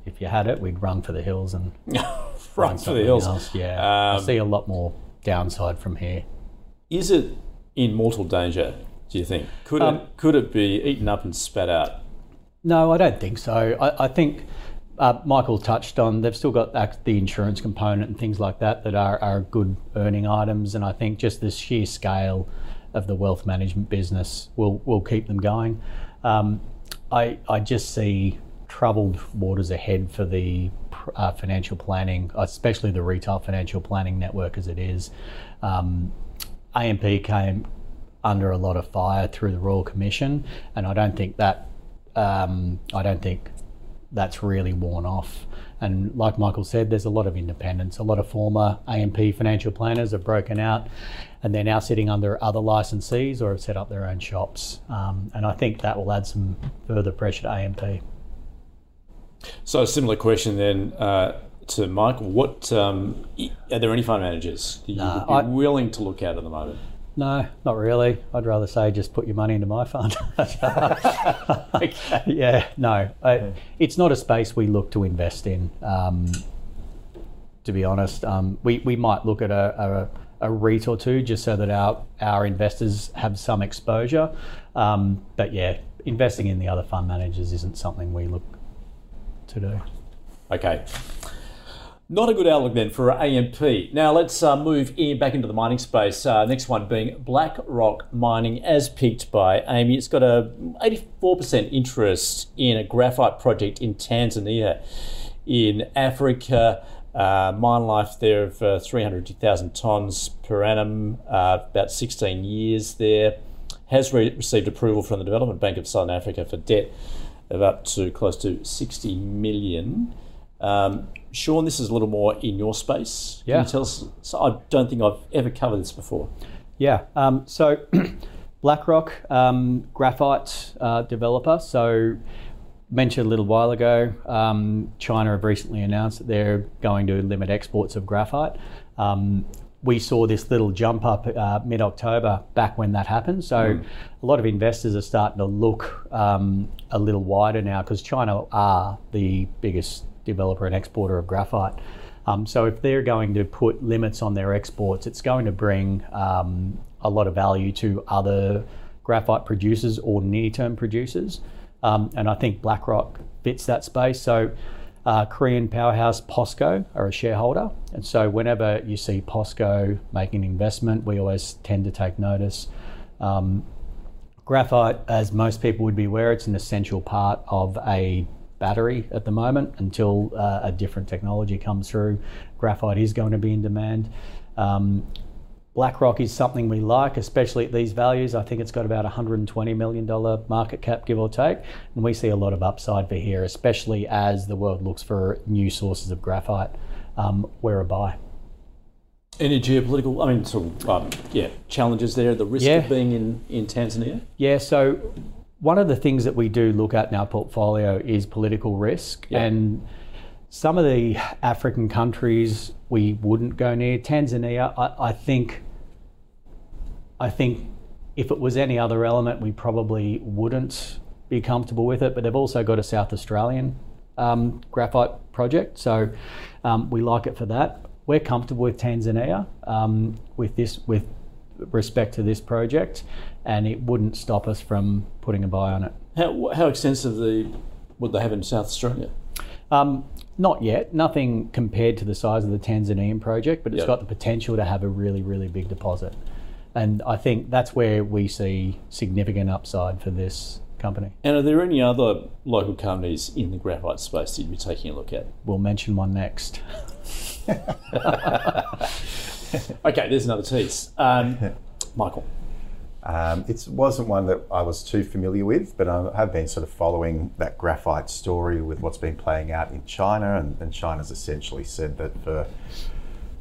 if you had it, we'd run for the hills and Run for the hills. else. Yeah, I Um, see a lot more downside from here. Is it in mortal danger? Do you think? Could Um, it could it be eaten up and spat out? No, I don't think so. I, I think uh, Michael touched on they've still got the insurance component and things like that that are, are good earning items, and I think just the sheer scale of the wealth management business will will keep them going. Um, I I just see troubled waters ahead for the uh, financial planning, especially the retail financial planning network as it is. Um, AMP came under a lot of fire through the Royal Commission, and I don't think that um, I don't think that's really worn off. And like Michael said, there's a lot of independence. A lot of former AMP financial planners have broken out, and they're now sitting under other licensees or have set up their own shops. Um, and I think that will add some further pressure to AMP. So a similar question then uh, to Mike. What um, are there any fund managers that you would be I- willing to look at at the moment? No, not really. I'd rather say just put your money into my fund. Yeah, no, I, it's not a space we look to invest in. Um, to be honest, um, we we might look at a, a, a REIT or two just so that our our investors have some exposure. Um, but yeah, investing in the other fund managers isn't something we look to do. Okay. Not a good outlook then for AMP. Now let's uh, move in back into the mining space. Uh, next one being Black Rock Mining, as picked by Amy. It's got a 84% interest in a graphite project in Tanzania, in Africa. Uh, mine life there of uh, 350,000 tonnes per annum, uh, about 16 years there. Has re- received approval from the Development Bank of Southern Africa for debt of up to close to 60 million. Um, Shaun, this is a little more in your space. Can Yeah. you tell us? So I don't think I've ever covered this before. Yeah. Um, so Black Rock, um, graphite uh, developer. So mentioned a little while ago, um, China have recently announced that they're going to limit exports of graphite. We saw this little jump up uh, mid October back when that happened. So a lot of investors are starting to look um, a little wider now because China are the biggest developer and exporter of graphite. Um, so if they're going to put limits on their exports, it's going to bring um, a lot of value to other graphite producers or near-term producers. Um, and I think Black Rock fits that space. So uh, Korean powerhouse POSCO are a shareholder. And so whenever you see POSCO making an investment, we always tend to take notice. Um, graphite, as most people would be aware, it's an essential part of a battery at the moment until uh, a different technology comes through. Graphite is going to be in demand. Um, Black Rock is something we like, especially at these values. I think it's got about $120 million market cap, give or take. And we see a lot of upside for here, especially as the world looks for new sources of graphite. Um, we're a buy. Any geopolitical, I mean, sort of, um, yeah, challenges there, the risk Yeah. of being in, in Tanzania? Yeah, so one of the things that we do look at in our portfolio is political risk. Yeah. And some of the African countries we wouldn't go near. Tanzania, I, I think I think if it was any other element, we probably wouldn't be comfortable with it. But they've also got a South Australian um, graphite project, so um, we like it for that. We're comfortable with Tanzania um, with this with respect to this project, and it wouldn't stop us from putting a buy on it. How, how extensively would they have in South Australia? Um, not yet, nothing compared to the size of the Tanzanian project, but it's Yeah. got the potential to have a really, really big deposit. And I think that's where we see significant upside for this company. And are there any other local companies in the graphite space that you're taking a look at? We'll mention one next. Okay, there's another tease. Um, Michael. Um, it wasn't one that I was too familiar with, but I have been sort of following that graphite story with what's been playing out in China, and, and China's essentially said that for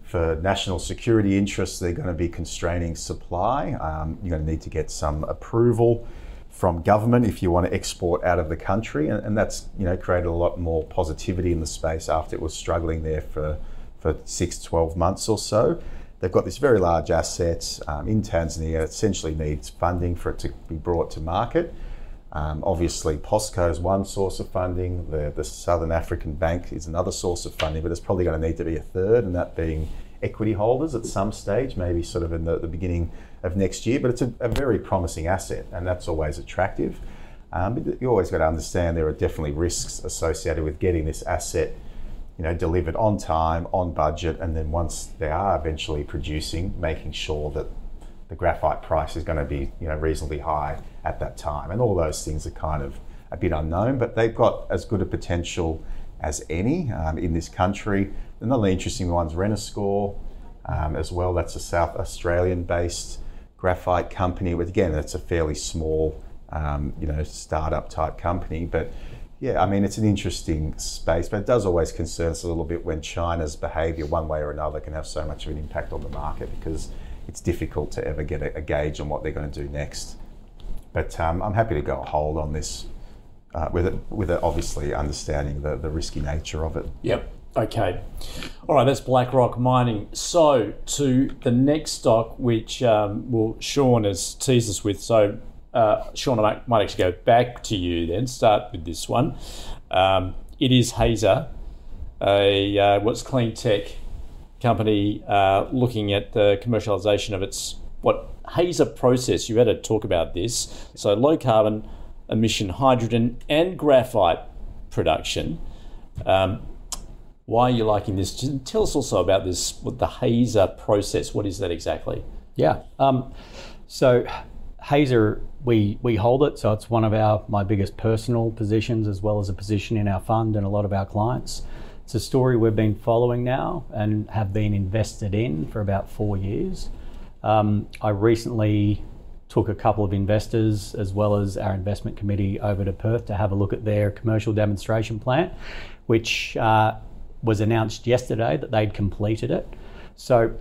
for national security interests, they're going to be constraining supply. Um, you're going to need to get some approval from government if you want to export out of the country, and, and that's you know created a lot more positivity in the space after it was struggling there for for six, 12 months or so. They've got this very large asset um, in Tanzania. Essentially needs funding for it to be brought to market. Um, obviously, POSCO is one source of funding. The, the Southern African Bank is another source of funding, but there's probably going to need to be a third, and that being equity holders at some stage, maybe sort of in the, the beginning of next year. But it's a, a very promising asset, and that's always attractive. Um, but you always got to understand there are definitely risks associated with getting this asset you know, delivered on time, on budget, and then once they are eventually producing, making sure that the graphite price is going to be, you know, reasonably high at that time. And all those things are kind of a bit unknown, but they've got as good a potential as any um, in this country. Another interesting one's Renascor um, as well. That's a South Australian-based graphite company. But again, it's a fairly small, um, you know, startup type company, but yeah, I mean, it's an interesting space, but it does always concern us a little bit when China's behaviour, one way or another, can have so much of an impact on the market because it's difficult to ever get a, a gauge on what they're going to do next. But um, I'm happy to go hold on this uh, with it, with it obviously understanding the, the risky nature of it. Yep. Okay. All right, that's Black Rock Mining. So to the next stock, which um, well, Shaun has teased us with. So uh, Shaun, I might, actually go back to you then. Start with this one. Um, it is Hazer, a uh, what's clean tech company uh, looking at the commercialization of its what Hazer process. You had to talk about this. So low carbon emission hydrogen and graphite production. Um, why are you liking this? Tell us also about this, what the Hazer process. What is that exactly? Yeah. Um, so Hazer, we we hold it, so it's one of our my biggest personal positions as well as a position in our fund and a lot of our clients. It's a story we've been following now and have been invested in for about four years. Um, I recently took a couple of investors as well as our investment committee over to Perth to have a look at their commercial demonstration plant, which uh, was announced yesterday that they'd completed it. So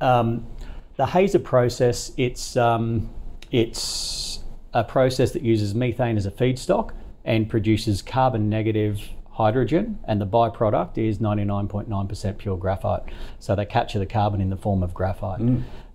um, the Hazer process, it's um, it's a process that uses methane as a feedstock and produces carbon negative hydrogen, and the byproduct is 99.9% pure graphite. So they capture the carbon in the form of graphite.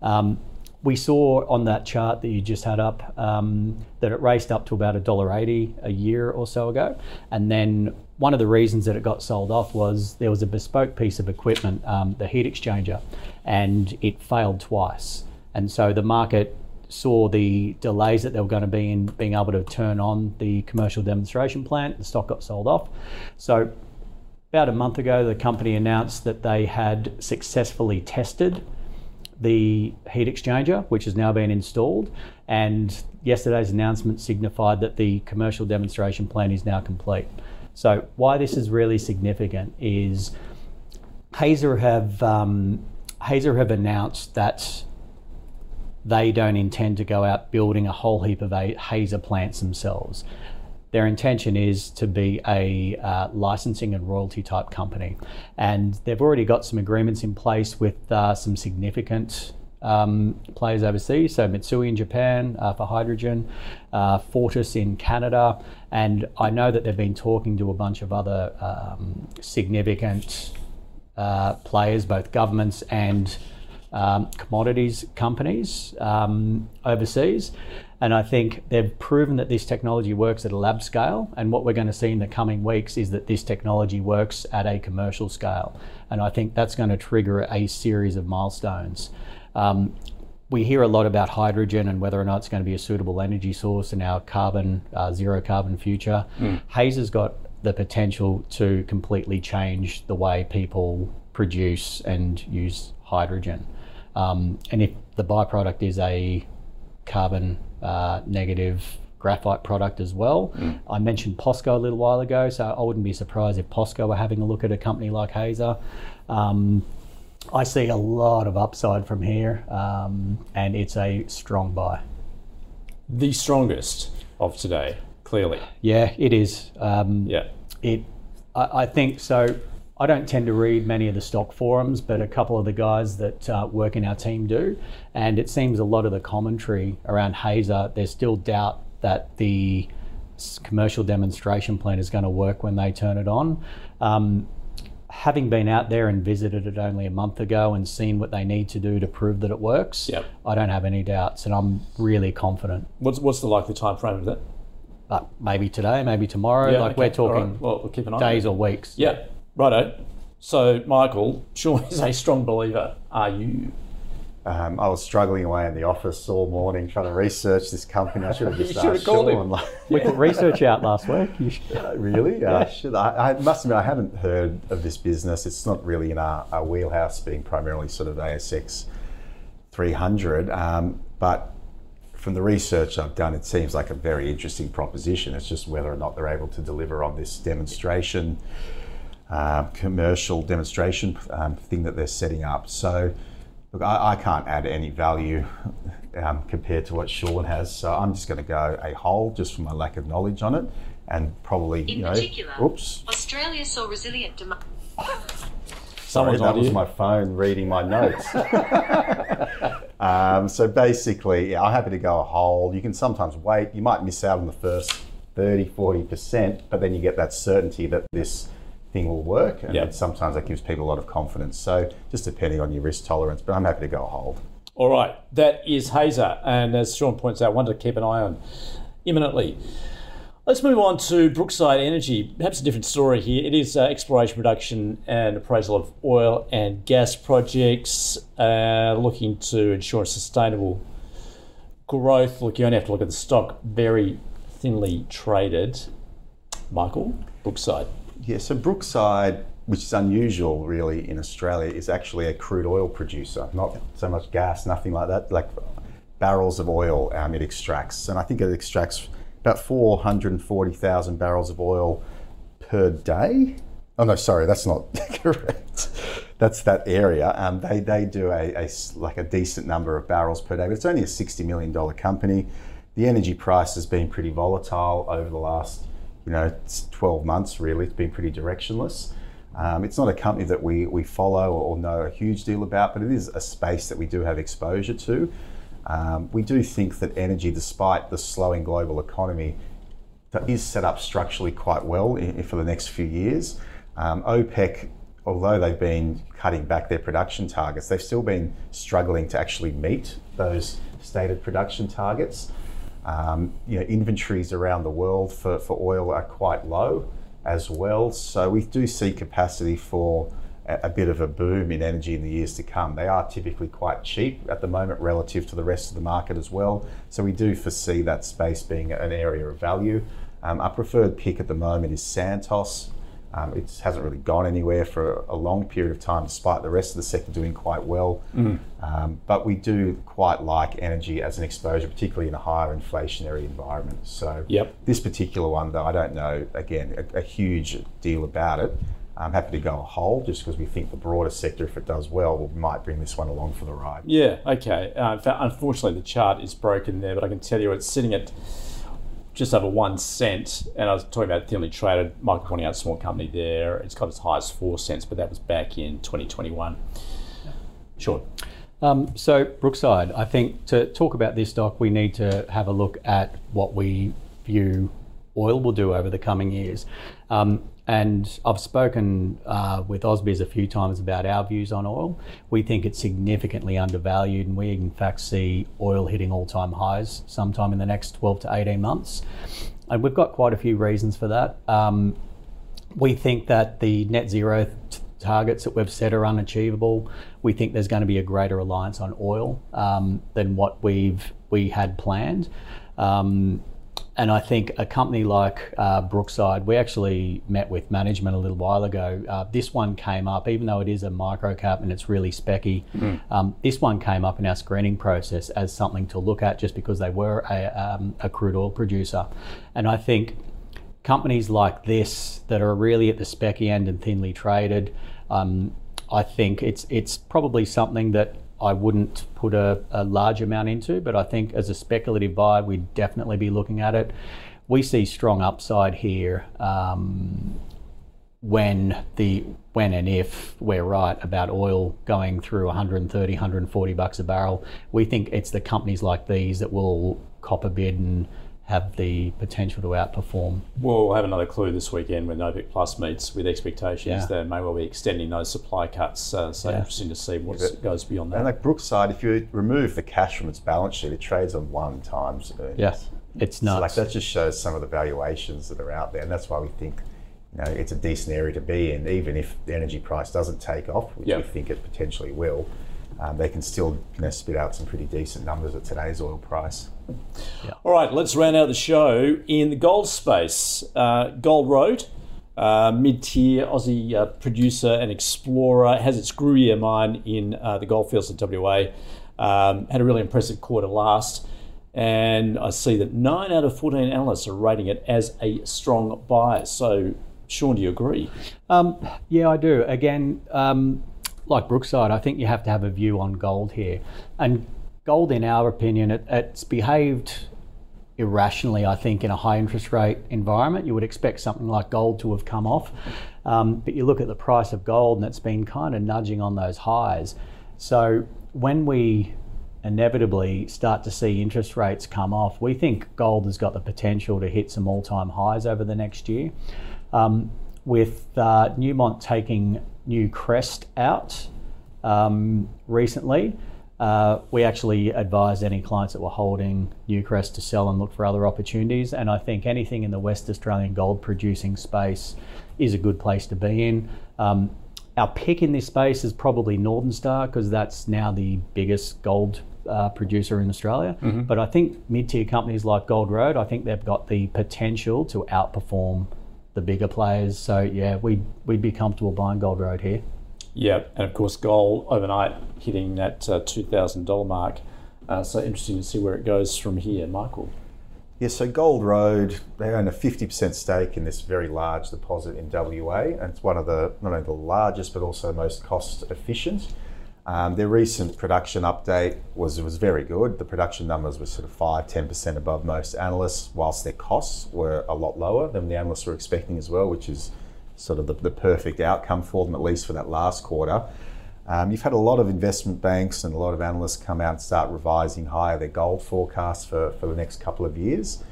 Um, we saw on that chart that you just had up um, that it raced up to about $1.80 a year or so ago. And then one of the reasons that it got sold off was there was a bespoke piece of equipment, um, the heat exchanger, and it failed twice. And so the market saw the delays that there were going to be in being able to turn on the commercial demonstration plant. The stock got sold off. So about a month ago, the company announced that they had successfully tested the heat exchanger, which has now been installed. And yesterday's announcement signified that the commercial demonstration plan is now complete. So, why this is really significant is Hazer have um, Hazer have announced that they don't intend to go out building a whole heap of Hazer plants themselves. Their intention is to be a uh, licensing and royalty type company. And they've already got some agreements in place with uh, some significant um, players overseas. So Mitsui in Japan uh, for hydrogen, uh, Fortis in Canada, and I know that they've been talking to a bunch of other um, significant uh, players, both governments and um, commodities companies um, overseas. And I think they've proven that this technology works at a lab scale. And what we're going to see in the coming weeks is that this technology works at a commercial scale. And I think that's going to trigger a series of milestones. Um, we hear a lot about hydrogen and whether or not it's going to be a suitable energy source in our carbon, uh, zero carbon future. Mm. Hazer has got the potential to completely change the way people produce and use hydrogen. Um, and if the byproduct is a carbon uh, negative graphite product as well. Mm. I mentioned POSCO a little while ago, so I wouldn't be surprised if POSCO were having a look at a company like Hazer. Um, I see a lot of upside from here, um, and it's a strong buy. The strongest of today, clearly. Yeah, it is. Um, yeah. It. I, I think so. I don't tend to read many of the stock forums, but a couple of the guys that uh, work in our team do. And it seems a lot of the commentary around Hazer, there's still doubt that the commercial demonstration plant is going to work when they turn it on. Um, having been out there and visited it only a month ago and seen what they need to do to prove that it works, yep. I don't have any doubts, and I'm really confident. What's what's the likely time frame of that? Uh, maybe today, maybe tomorrow. Yeah, like okay. we're talking right. well, we'll keep an eye days or weeks. Yeah. Righto. So, Michael, Shaun is a strong believer. Are you? Um, I was struggling away in the office all morning trying to research this company. I should have just asked Shaun. Like, we put research out last week. Uh, really? Yeah. Uh, should I, I, must admit, I haven't heard of this business. It's not really in our, our wheelhouse, being primarily sort of ASX 300. Um, but from the research I've done, it seems like a very interesting proposition. It's just whether or not they're able to deliver on this demonstration uh, commercial demonstration um, thing that they're setting up. So, look, I, I can't add any value um, compared to what Shaun has. So I'm just going to go a hold just for my lack of knowledge on it, and probably In you know, particular, oops. Australia saw resilient demand. Sorry, that was my phone reading my notes. um, so basically, yeah, I'm happy to go a hold. You can sometimes wait. You might miss out on the first 30, 40%, but then you get that certainty that this thing will work. And yep. sometimes that gives people a lot of confidence. So just depending on your risk tolerance, but I'm happy to go a hold. All right, that is Hazer. And as Shaun points out, one to keep an eye on imminently. Let's move on to Brookside Energy. Perhaps a different story here. It is uh, exploration, production, and appraisal of oil and gas projects, uh, looking to ensure sustainable growth. Look, you only have to look at the stock, very thinly traded. Michael, Brookside. Yeah, so Brookside, which is unusual really in Australia, is actually a crude oil producer, not so much gas, nothing like that, like barrels of oil um, it extracts. And I think it extracts about 440,000 barrels of oil per day. Oh no, sorry, that's not correct. That's that area. Um, they, they do a, a, like a decent number of barrels per day, but it's only a $60 million company. The energy price has been pretty volatile over the last you know, 12 months really. It's been pretty directionless. Um, it's not a company that we, we follow or know a huge deal about, but it is a space that we do have exposure to. Um, we do think that energy, despite the slowing global economy, is set up structurally quite well in, for the next few years. Um, OPEC, although they've been cutting back their production targets, they've still been struggling to actually meet those stated production targets. Um, you know, inventories around the world for, for oil are quite low as well. So we do see capacity for a, a, bit of a boom in energy in the years to come. They are typically quite cheap at the moment relative to the rest of the market as well. So we do foresee that space being an area of value. Um, our preferred pick at the moment is Santos. Um, it hasn't really gone anywhere for a long period of time, despite the rest of the sector doing quite well. Mm. Um, but we do quite like energy as an exposure, particularly in a higher inflationary environment. So, yep. this particular one, though, I don't know, again, a, a huge deal about it. I'm happy to go a hold just because we think the broader sector, if it does well, we might bring this one along for the ride. Yeah, okay. Uh, unfortunately, the chart is broken there, but I can tell you it's sitting at just over one cent. And I was talking about thinly traded. Michael pointing out small company there. It's got as high as four cents, but that was back in 2021. Sure. Um, so, Brookside, I think to talk about this stock, we need to have a look at what we view oil will do over the coming years. Um, and I've spoken uh, with Ausbiz a few times about our views on oil. We think it's significantly undervalued, and we in fact see oil hitting all time highs sometime in the next 12 to 18 months. And we've got quite a few reasons for that. Um, we think that the net zero t- targets that we've set are unachievable. We think there's going to be a greater reliance on oil um, than what we've we had planned. Um, and I think a company like uh, Brookside, we actually met with management a little while ago. Uh, this one came up, even though it is a micro cap and it's really specky. Mm. Um, this one came up in our screening process as something to look at, just because they were a, um, a crude oil producer. And I think companies like this that are really at the specky end and thinly traded, um, I think it's it's probably something that I wouldn't put a, a, large amount into, but I think as a speculative buy, we'd definitely be looking at it. We see strong upside here um, when the when and if we're right about oil going through 130, 140 bucks a barrel. We think it's the companies like these that will cop a bid and have the potential to outperform. Well, we'll have another clue this weekend when OPEC Plus meets with expectations. Yeah. They may well be extending those supply cuts. Uh, so yeah. interesting to see what goes beyond that. And like Brookside, if you remove the cash from its balance sheet, it trades on one times earnings. Yes, it's nuts. So like that just shows some of the valuations that are out there, and that's why we think. You know, it's a decent area to be in, even if the energy price doesn't take off, which yep. we think it potentially will. Um, they can still you know, spit out some pretty decent numbers at today's oil price. Yeah. All right, let's round out the show in the gold space. Uh, gold Road, uh, mid-tier Aussie uh, producer and explorer, has its Gruyere mine in uh, the goldfields of WA. Um, had a really impressive quarter last, and I see that nine out of fourteen analysts are rating it as a strong buy. So, Shaun, do you agree? Um, yeah, I do. Again. Um, like Brookside, I think you have to have a view on gold here. And gold, in our opinion, it, it's behaved irrationally, I think, in a high interest rate environment. You would expect something like gold to have come off. Um, but you look at the price of gold and it's been kind of nudging on those highs. So when we inevitably start to see interest rates come off, we think gold has got the potential to hit some all time highs over the next year. Um, with uh, Newmont taking Newcrest out um, recently, uh, we actually advised any clients that were holding Newcrest to sell and look for other opportunities. And I think anything in the West Australian gold producing space is a good place to be in. Um, our pick in this space is probably Northern Star because that's now the biggest gold uh, producer in Australia. Mm-hmm. But I think mid tier companies like Gold Road, I think they've got the potential to outperform the bigger players. So yeah, we'd, we'd be comfortable buying Gold Road here. Yeah, and of course, gold overnight hitting that uh, $2,000 mark. Uh, so interesting to see where it goes from here. Michael. Yeah, so Gold Road, they own a 50% stake in this very large deposit in WA, and it's one of the not only the largest but also most cost efficient. Um, their recent production update was was very good. The production numbers were sort of 5 10% above most analysts, whilst their costs were a lot lower than the analysts were expecting as well, which is sort of the, the perfect outcome for them, at least for that last quarter. Um, you've had a lot of investment banks and a lot of analysts come out and start revising higher their gold forecasts for, for the next couple of years.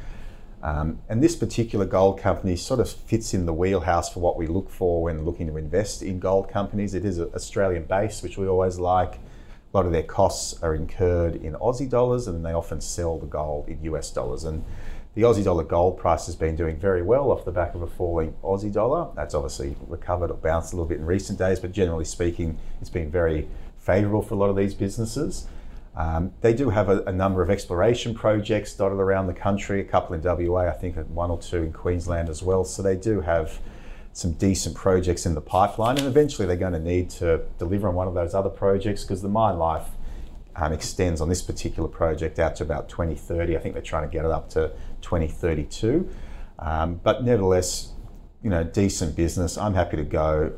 Um, and this particular gold company sort of fits in the wheelhouse for what we look for when looking to invest in gold companies. It is Australian based, which we always like. A lot of their costs are incurred in Aussie dollars and they often sell the gold in US dollars. And the Aussie dollar gold price has been doing very well off the back of a falling Aussie dollar. That's obviously recovered or bounced a little bit in recent days, but generally speaking, it's been very favourable for a lot of these businesses. Um, they do have a, a, number of exploration projects dotted around the country, a couple in WA, I think and one or two in Queensland as well. So they do have some decent projects in the pipeline, and eventually they're going to need to deliver on one of those other projects because the mine life um, extends on this particular project out to about 2030. I think they're trying to get it up to 2032. Um, but nevertheless, you know, decent business. I'm happy to go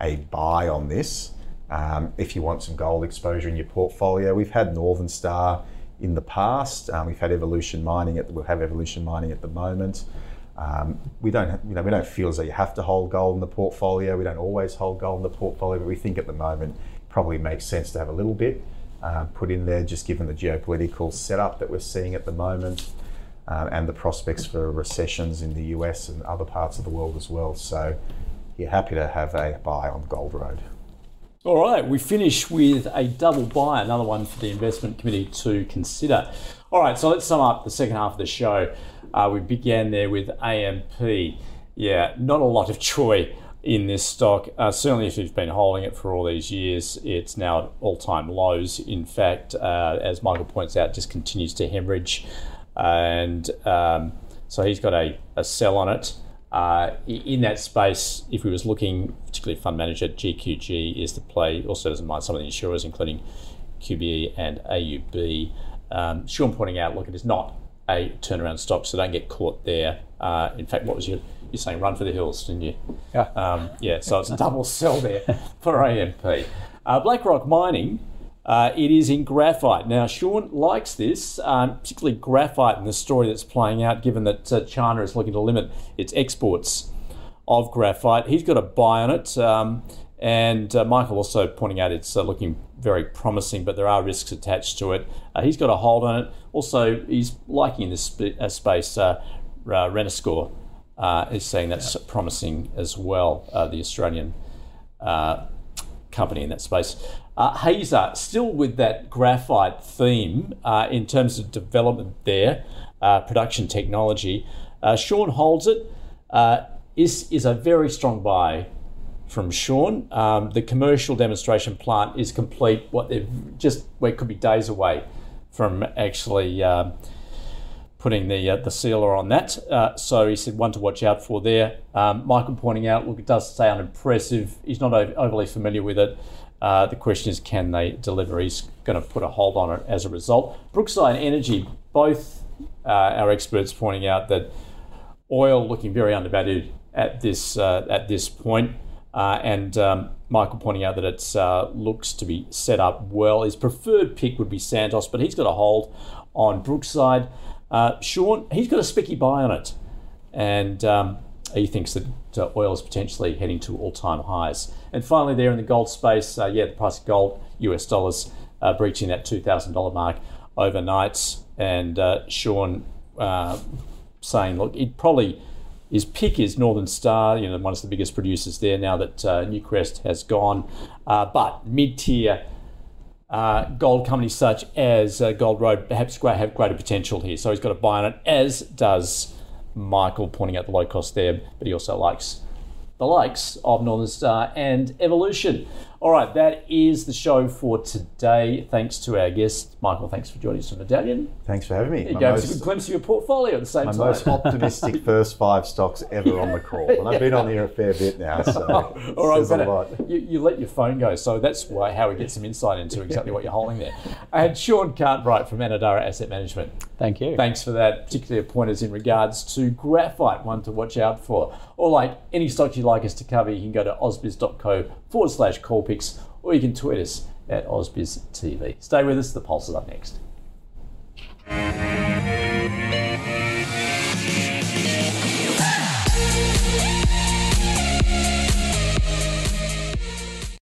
a buy on this. Um, if you want some gold exposure in your portfolio, we've had Northern Star in the past. Um, we've had Evolution Mining. At, we'll have Evolution Mining at the moment. Um, we don't, you know, we don't feel as though you have to hold gold in the portfolio. We don't always hold gold in the portfolio, but we think at the moment probably makes sense to have a little bit uh, put in there, just given the geopolitical setup that we're seeing at the moment, um, and the prospects for recessions in the US and other parts of the world as well. So, you're happy to have a buy on Gold Road. All right, we finish with a double buy, another one for the investment committee to consider. All right, so let's sum up the second half of the show. Uh, we began there with AMP. Yeah, not a lot of joy in this stock. Uh, certainly, if you've been holding it for all these years, it's now at all time lows. In fact, uh, as Michael points out, just continues to hemorrhage. And um, so he's got a, a sell on it. Uh, in that space, if we was looking, particularly fund manager, GQG is the play. Also doesn't mind some of the insurers, including QBE and AUB. Um, Shaun pointing out, look, it is not a turnaround stock, so don't get caught there. Uh, in fact, what was your you're saying run for the hills, didn't you? Yeah. Um, yeah. So it's a double sell there for AMP. Uh, Black Rock Mining. Uh, it is in graphite. Now, Shaun likes this, um, particularly graphite and the story that's playing out, given that uh, China is looking to limit its exports of graphite. He's got a buy on it. Um, and uh, Michael also pointing out it's uh, looking very promising, but there are risks attached to it. Uh, he's got a hold on it. Also, he's liking this sp- uh, space. Uh, uh, is saying that's yeah. promising as well. the Australian company in that space. Uh, Hazer, still with that graphite theme in terms of development there, production technology. Shaun holds it. is is a very strong buy from Shaun. Um, the commercial demonstration plant is complete. What they've just well, it could be days away from actually um, putting the uh, the sealer on that. Uh, so he said one to watch out for there. Um, Michael pointing out, look, it does sound impressive. He's not overly familiar with it. Uh, the question is, can they deliver? He's going to put a hold on it as a result. Brookside Energy, both uh, our experts pointing out that oil looking very undervalued at this uh, at this point. Uh, and um, Michael pointing out that it looks to be set up well. His preferred pick would be Santos, but he's got a hold on Brookside. Uh, Shaun, he's got a spicky buy on it, and um, he thinks that uh, oil is potentially heading to all-time highs. And finally, there in the gold space, uh, yeah, the price of gold, US dollars, uh, breaching that two thousand dollar mark overnight, and Shaun saying, look, it probably his pick is Northern Star, you know, one of the biggest producers there now that uh, Newcrest has gone. Uh, but mid tier uh, gold companies such as uh, Gold Road perhaps have greater potential here. So he's got a buy on it, as does Michael, pointing out the low cost there, but he also likes the likes of Northern Star and Evolution. All right, that is the show for today. Thanks to our guest, Michael. Thanks for joining us from Medallion. Thanks for having me. You gave us a good glimpse of your portfolio at the same my time. My most optimistic first five stocks ever on the call. And I've been on here a fair bit now, so All right, a lot. You, you, let your phone go, so that's why how we get some insight into exactly what you're holding there. And Shaun Cartwright from Anadara Asset Management. Thank you. Thanks for that, particularly pointers in regards to graphite, one to watch out for. Or like any stock you'd like us to cover, you can go to ausbiz.co forward slash call picks or you can tweet us at AusbizTV. Stay with us, the Pulse is up next.